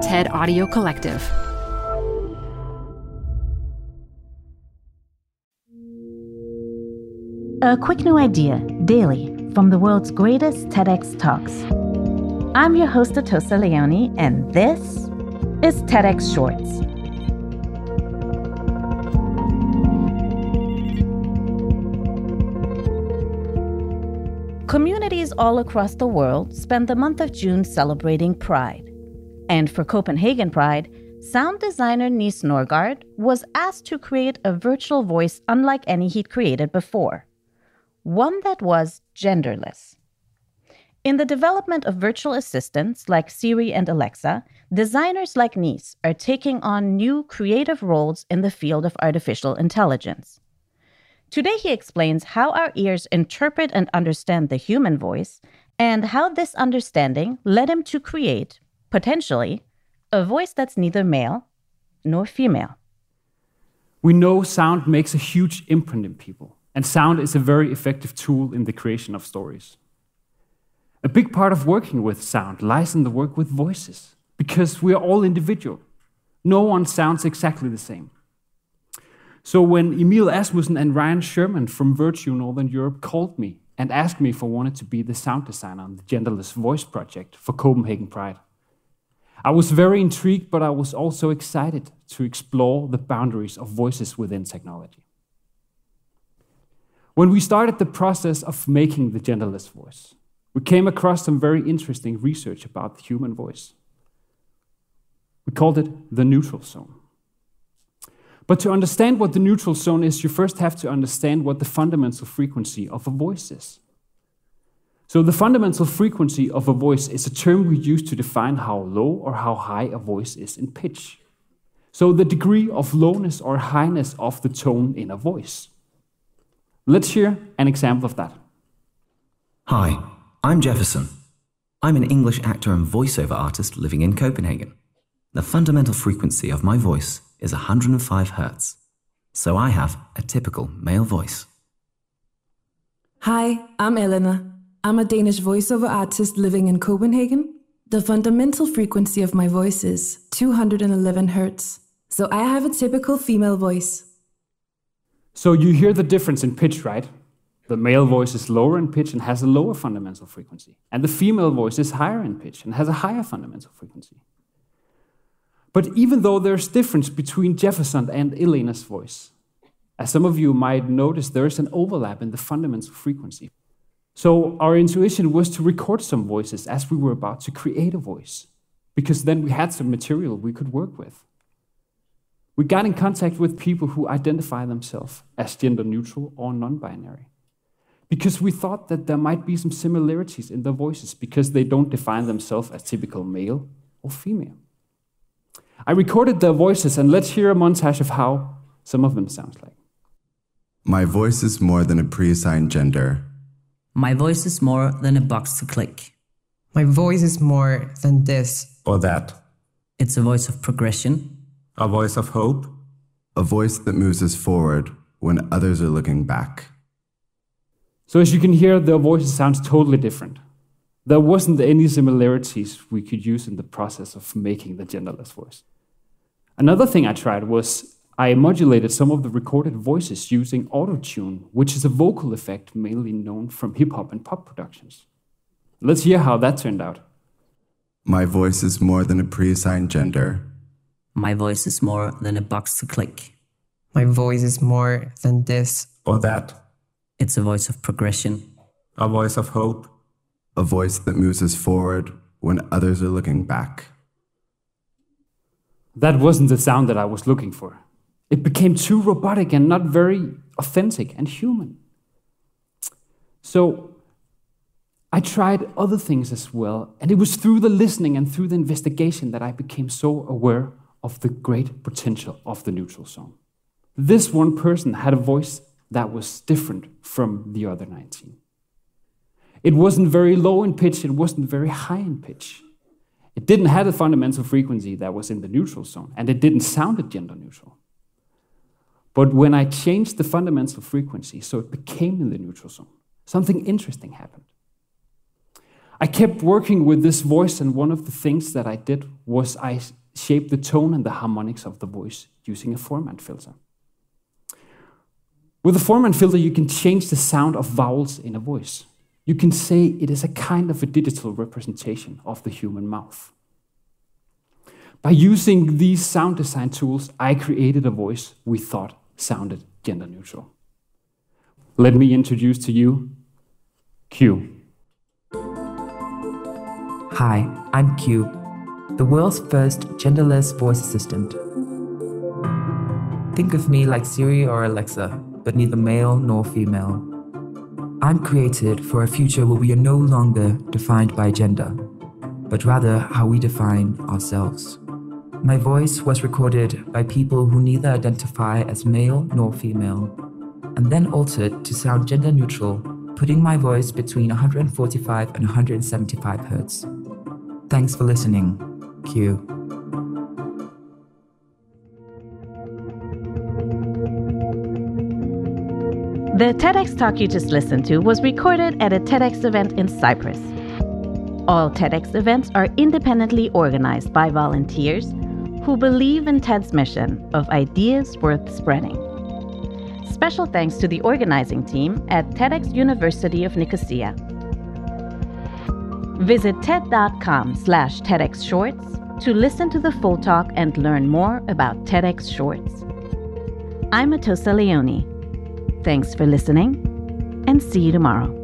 TED Audio Collective. A quick new idea daily from the world's greatest TEDx talks. I'm your host, Atossa Leoni, and this is TEDx Shorts. Communities all across the world spend the month of June celebrating Pride. And for Copenhagen Pride, sound designer Nis Norgaard was asked to create a virtual voice unlike any he'd created before, one that was genderless. In the development of virtual assistants like Siri and Alexa, designers like Nis are taking on new creative roles in the field of artificial intelligence. Today, he explains how our ears interpret and understand the human voice and how this understanding led him to create, potentially, a voice that's neither male nor female. We know sound makes a huge imprint in people, and sound is a very effective tool in the creation of stories. A big part of working with sound lies in the work with voices, because we are all individual. No one sounds exactly the same. So when Emil Asmussen and Ryan Sherman from Virtue Northern Europe called me and asked me if I wanted to be the sound designer on the Genderless Voice project for Copenhagen Pride, I was very intrigued, but I was also excited to explore the boundaries of voices within technology. When we started the process of making the genderless voice, we came across some very interesting research about the human voice. We called it the neutral zone. But to understand what the neutral zone is, you first have to understand what the fundamental frequency of a voice is. So, the fundamental frequency of a voice is a term we use to define how low or how high a voice is in pitch. So, the degree of lowness or highness of the tone in a voice. Let's hear an example of that. Hi, I'm Jefferson. I'm an English actor and voiceover artist living in Copenhagen. The fundamental frequency of my voice is 105 hertz, so I have a typical male voice. Hi, I'm Elena. I'm a Danish voiceover artist living in Copenhagen. The fundamental frequency of my voice is 211 hertz, so I have a typical female voice. So you hear the difference in pitch, right? The male voice is lower in pitch and has a lower fundamental frequency, and the female voice is higher in pitch and has a higher fundamental frequency. But even though there's difference between Jefferson and Elena's voice, as some of you might notice, there is an overlap in the fundamental frequency. So our intuition was to record some voices as we were about to create a voice, because then we had some material we could work with. We got in contact with people who identify themselves as gender neutral or non binary, because we thought that there might be some similarities in their voices because they don't define themselves as typical male or female. I recorded their voices, and let's hear a montage of how some of them sound like. My voice is more than a pre assigned gender. My voice is more than a box to click. My voice is more than this or that. It's a voice of progression, a voice of hope, a voice that moves us forward when others are looking back. So, as you can hear, their voices sound totally different there wasn't any similarities we could use in the process of making the genderless voice. Another thing I tried was I modulated some of the recorded voices using autotune, which is a vocal effect mainly known from hip hop and pop productions. Let's hear how that turned out. My voice is more than a pre assigned gender. My voice is more than a box to click. My voice is more than this or that. It's a voice of progression, a voice of hope, a voice that moves us forward when others are looking back. That wasn't the sound that I was looking for. It became too robotic and not very authentic and human. So I tried other things as well, and it was through the listening and through the investigation that I became so aware of the great potential of the neutral zone. This one person had a voice that was different from the other 19. It wasn't very low in pitch, it wasn't very high in pitch. It didn't have the fundamental frequency that was in the neutral zone, and it didn't sound gender neutral. But when I changed the fundamental frequency so it became in the neutral zone, something interesting happened. I kept working with this voice, and one of the things that I did was I shaped the tone and the harmonics of the voice using a formant filter. With a formant filter, you can change the sound of vowels in a voice. You can say it is a kind of a digital representation of the human mouth. By using these sound design tools, I created a voice we thought sounded gender neutral. Let me introduce to you Q. Hi, I'm Q, the world's first genderless voice assistant. Think of me like Siri or Alexa, but neither male nor female. I'm created for a future where we are no longer defined by gender, but rather how we define ourselves. My voice was recorded by people who neither identify as male nor female, and then altered to sound gender neutral, putting my voice between 145 and 175 hertz. Thanks for listening. Q. The TEDx talk you just listened to was recorded at a TEDx event in Cyprus. All TEDx events are independently organized by volunteers who believe in TED's mission of ideas worth spreading. Special thanks to the organizing team at TEDx University of Nicosia. Visit TED.com slash TEDx Shorts to listen to the full talk and learn more about TEDx Shorts. I'm Atossa Leoni. Thanks for listening, and see you tomorrow.